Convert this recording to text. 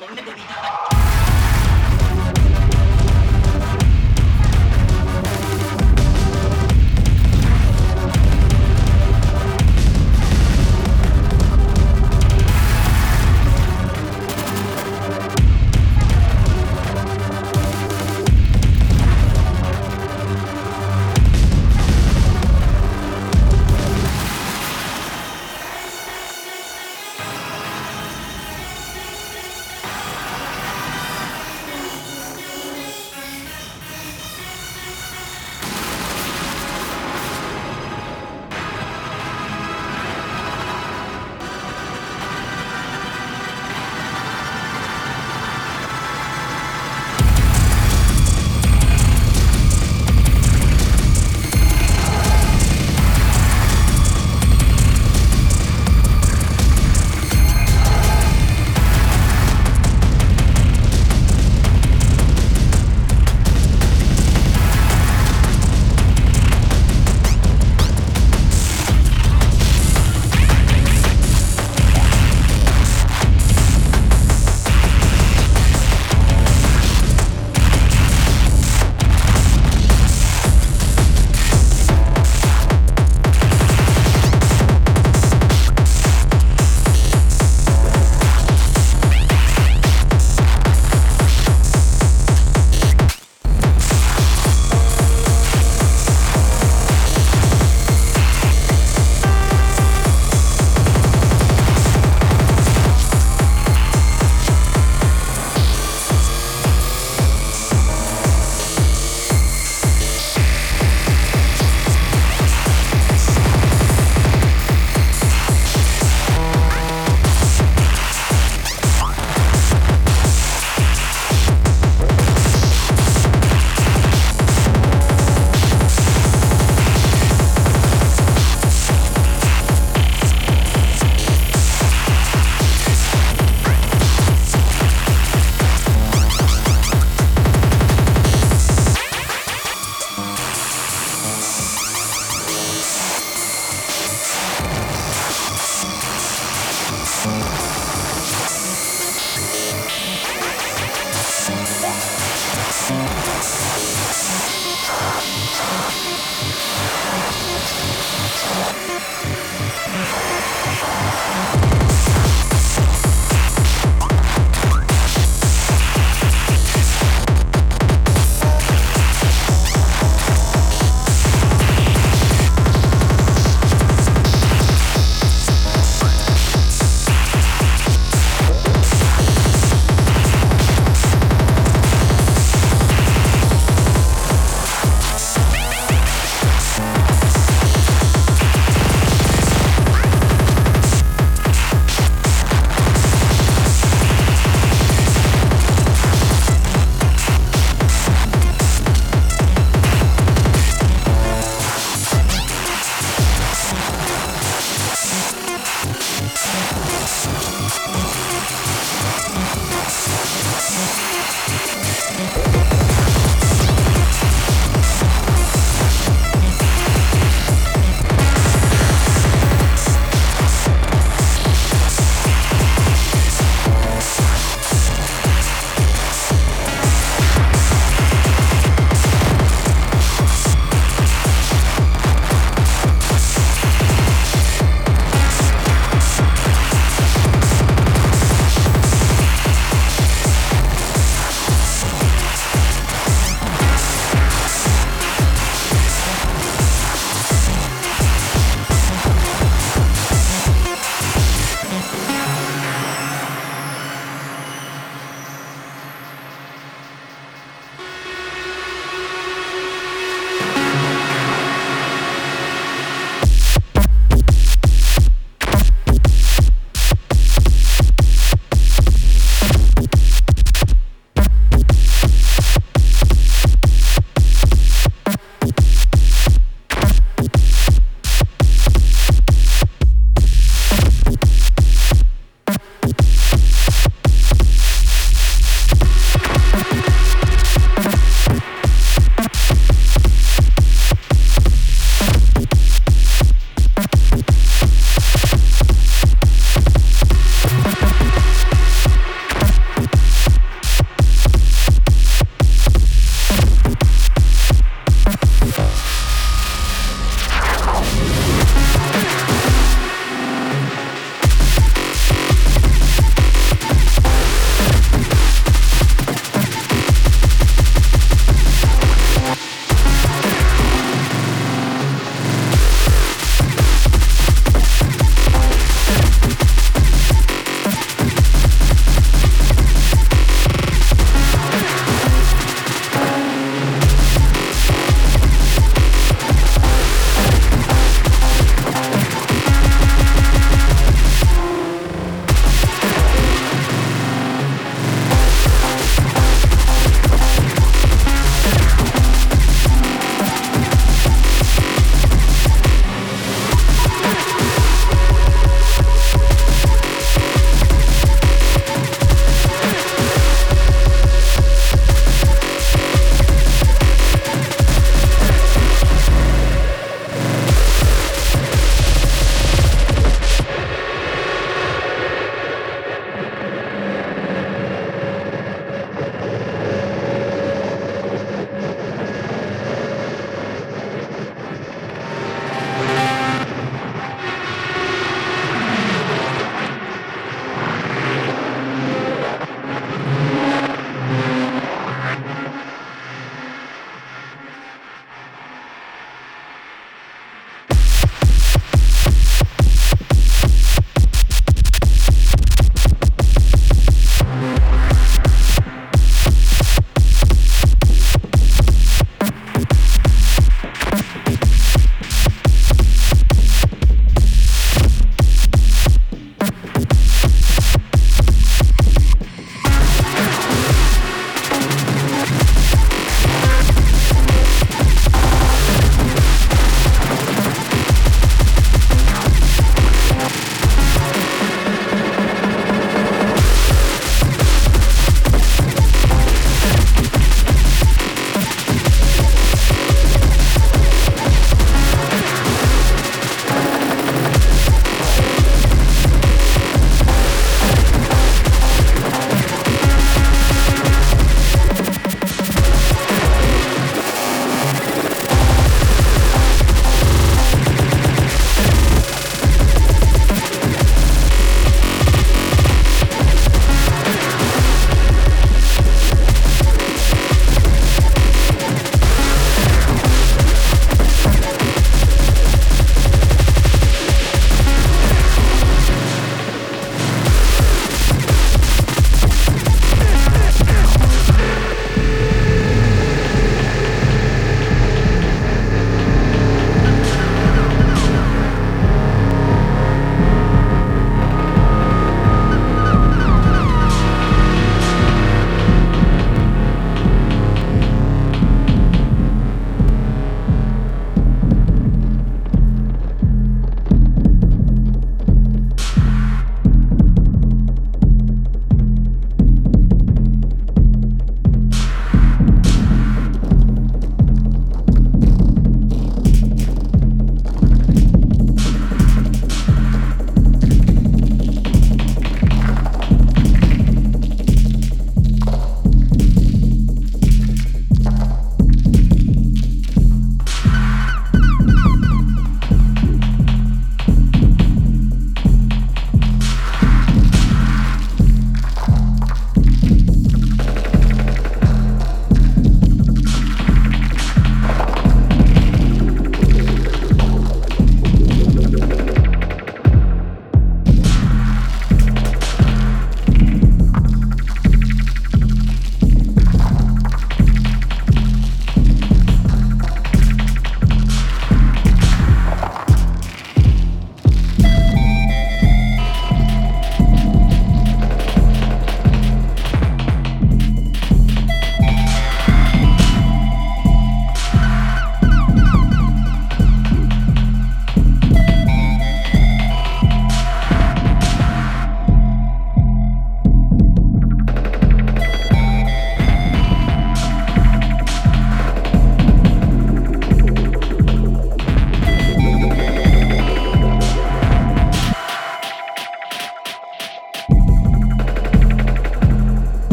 Lord, nag-uwi